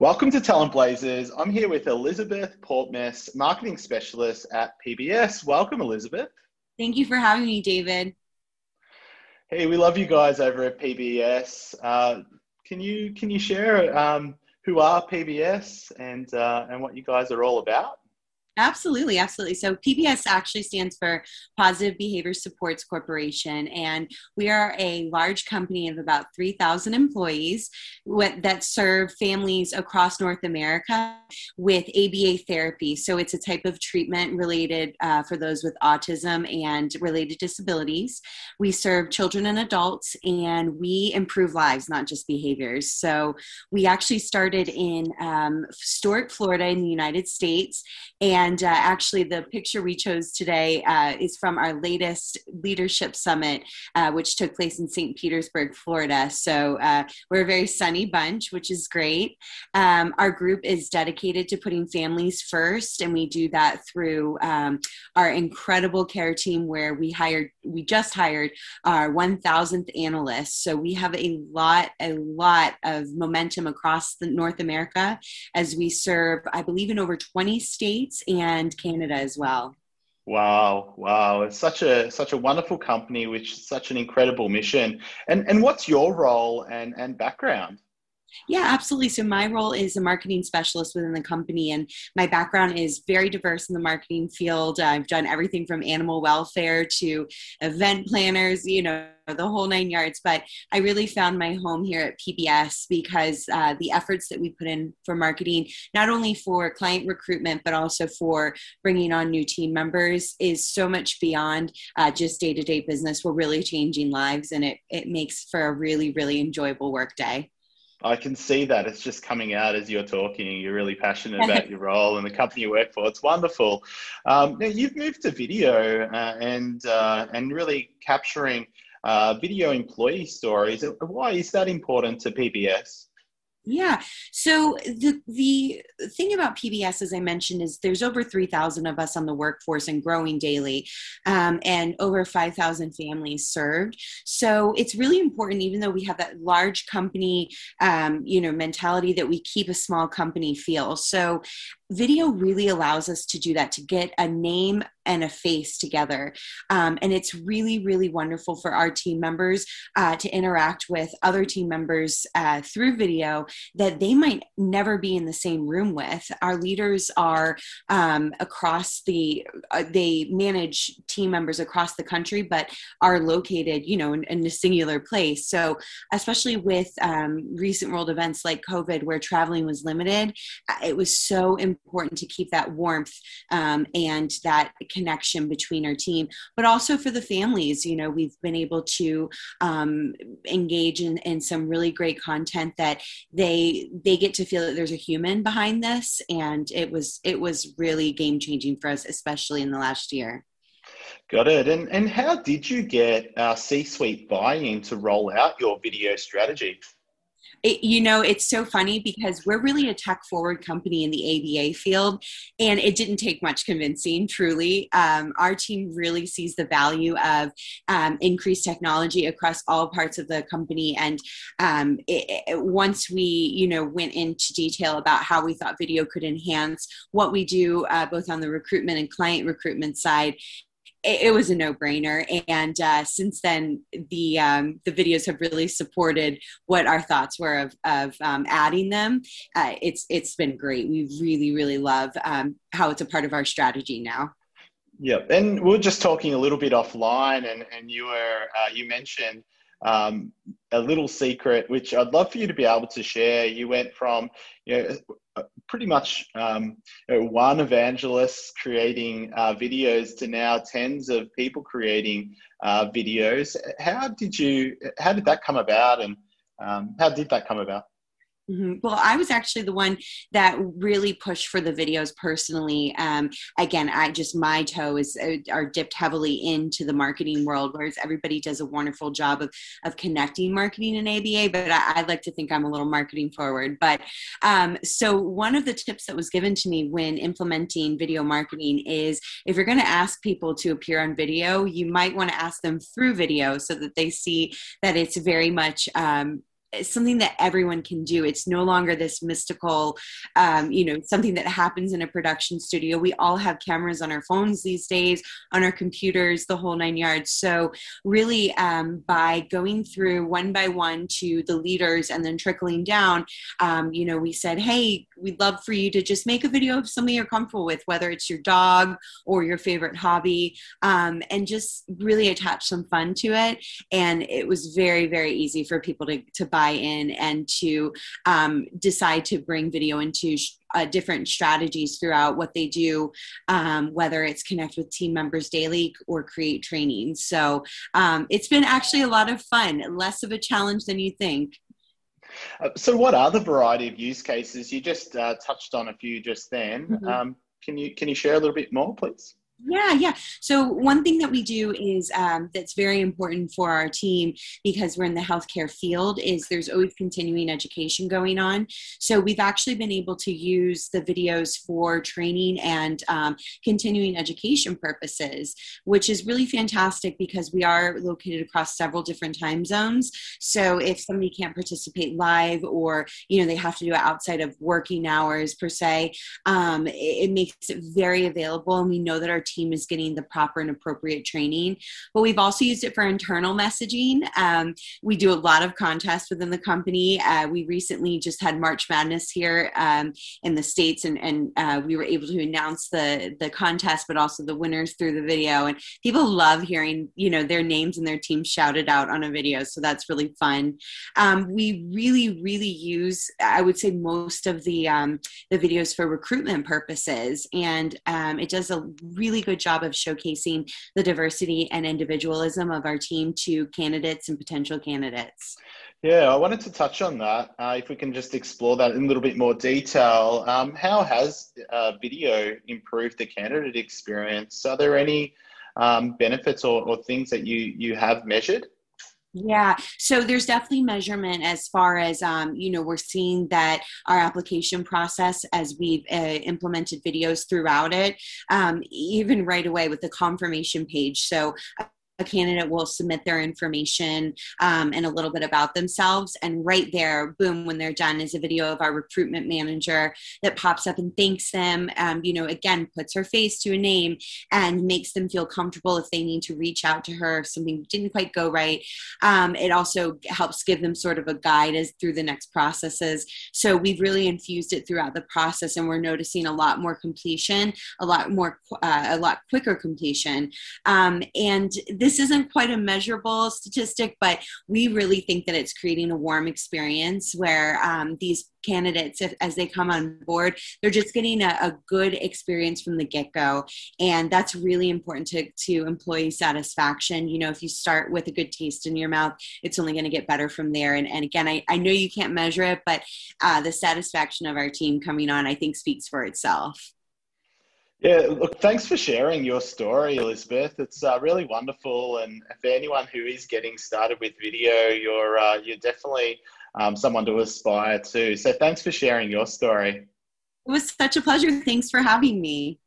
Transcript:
Welcome to Talent Blazers. I'm here with Elizabeth Portmess, marketing specialist at PBS. Welcome, Elizabeth. Thank you for having me, David. Hey, we love you guys over at PBS. Uh, can you can you share um, who are PBS and uh, and what you guys are all about? Absolutely, absolutely. So PBS actually stands for Positive Behavior Supports Corporation, and we are a large company of about 3,000 employees that serve families across North America with ABA therapy. So it's a type of treatment related uh, for those with autism and related disabilities. We serve children and adults, and we improve lives, not just behaviors. So we actually started in um, Stuart, Florida, in the United States, and and uh, actually, the picture we chose today uh, is from our latest leadership summit, uh, which took place in St. Petersburg, Florida. So uh, we're a very sunny bunch, which is great. Um, our group is dedicated to putting families first, and we do that through um, our incredible care team, where we hired, we just hired our 1,000th analyst. So we have a lot, a lot of momentum across North America as we serve, I believe, in over 20 states and Canada as well. Wow, wow. It's such a such a wonderful company which such an incredible mission. And and what's your role and and background? Yeah, absolutely. So my role is a marketing specialist within the company, and my background is very diverse in the marketing field. I've done everything from animal welfare to event planners, you know, the whole nine yards. But I really found my home here at PBS because uh, the efforts that we put in for marketing, not only for client recruitment, but also for bringing on new team members, is so much beyond uh, just day to day business. We're really changing lives, and it, it makes for a really, really enjoyable work day. I can see that it's just coming out as you're talking. You're really passionate about your role and the company you work for. It's wonderful. Um, now you've moved to video uh, and uh, and really capturing uh, video employee stories. Why is that important to PBS? Yeah. So the the thing about PBS, as I mentioned, is there's over three thousand of us on the workforce and growing daily, um, and over five thousand families served. So it's really important, even though we have that large company, um, you know, mentality, that we keep a small company feel. So video really allows us to do that to get a name and a face together. Um, and it's really really wonderful for our team members uh, to interact with other team members uh, through video that they might never be in the same room with. Our leaders are um, across the uh, they manage team members across the country but are located you know in, in a singular place. So especially with um, recent world events like covid where traveling was limited uh, it was so important important to keep that warmth um, and that connection between our team, but also for the families. You know, we've been able to um, engage in, in some really great content that they they get to feel that there's a human behind this, and it was it was really game changing for us, especially in the last year. Got it. And and how did you get uh, C-suite buy-in to roll out your video strategy? It, you know, it's so funny because we're really a tech forward company in the ABA field, and it didn't take much convincing, truly. Um, our team really sees the value of um, increased technology across all parts of the company. And um, it, it, once we, you know, went into detail about how we thought video could enhance what we do, uh, both on the recruitment and client recruitment side, it, was a no-brainer. And uh, since then the um, the videos have really supported what our thoughts were of, of um, adding them. Uh, it's it's been great. We really really love um, how it's a part of our strategy now. Yeah and we are just talking a little bit offline and, and you were uh, you mentioned um, a little secret which i'd love for you to be able to share. You went from you know pretty much um, you know, one evangelist creating uh, videos to now tens of people creating uh, videos. How did you? How did that come about, and um, how did that come about? Mm-hmm. Well, I was actually the one that really pushed for the videos personally. Um, again, I just my toe is uh, are dipped heavily into the marketing world, whereas everybody does a wonderful job of of connecting marketing and ABA. But I, I like to think I'm a little marketing forward. But um, so one of the tips that was given to me when implementing video marketing is if you're going to ask people to appear on video, you might want to ask them through video so that they see that it's very much um, something that everyone can do. It's no longer this mystical, um, you know, something that happens in a production studio. We all have cameras on our phones these days, on our computers, the whole nine yards. So, really, um, by going through one by one to the leaders and then trickling down, um, you know, we said, hey, we'd love for you to just make a video of something you're comfortable with, whether it's your dog or your favorite hobby, um, and just really attach some fun to it. And it was very, very easy for people to, to buy in and to um, decide to bring video into uh, different strategies throughout what they do, um, whether it's connect with team members daily or create training. So um, it's been actually a lot of fun, less of a challenge than you think. Uh, so, what are the variety of use cases? You just uh, touched on a few just then. Mm-hmm. Um, can you can you share a little bit more, please? Yeah, yeah. So one thing that we do is um, that's very important for our team because we're in the healthcare field is there's always continuing education going on. So we've actually been able to use the videos for training and um, continuing education purposes, which is really fantastic because we are located across several different time zones. So if somebody can't participate live or you know they have to do it outside of working hours per se, um, it, it makes it very available, and we know that our team is getting the proper and appropriate training. But we've also used it for internal messaging. Um, we do a lot of contests within the company. Uh, we recently just had March Madness here um, in the States, and, and uh, we were able to announce the, the contest, but also the winners through the video. And people love hearing, you know, their names and their team shouted out on a video. So that's really fun. Um, we really, really use, I would say, most of the, um, the videos for recruitment purposes. And um, it does a really good job of showcasing the diversity and individualism of our team to candidates and potential candidates. Yeah, I wanted to touch on that. Uh, if we can just explore that in a little bit more detail. Um, how has uh, video improved the candidate experience? Are there any um, benefits or, or things that you, you have measured? Yeah, so there's definitely measurement as far as um, you know we're seeing that our application process as we've uh, implemented videos throughout it, um, even right away with the confirmation page. So a candidate will submit their information um, and a little bit about themselves. And right there, boom, when they're done, is a video of our recruitment manager that pops up and thanks them. Um, you know, again, puts her face to a name and makes them feel comfortable if they need to reach out to her if something didn't quite go right. Um, it also helps give them sort of a guide as through the next processes. So we've really infused it throughout the process, and we're noticing a lot more completion, a lot more, uh, a lot quicker completion. Um, and this isn't quite a measurable statistic, but we really think that it's creating a warm experience where um, these candidates, if, as they come on board, they're just getting a, a good experience from the get go. And that's really important to, to employee satisfaction. You know, if you start with a good taste in your mouth, it's only going to get better from there. And, and again, I, I know you can't measure it, but uh, the satisfaction of our team coming on, I think, speaks for itself. Yeah, look, thanks for sharing your story, Elizabeth. It's uh, really wonderful, and for anyone who is getting started with video, you're uh, you're definitely um, someone to aspire to. So, thanks for sharing your story. It was such a pleasure. Thanks for having me.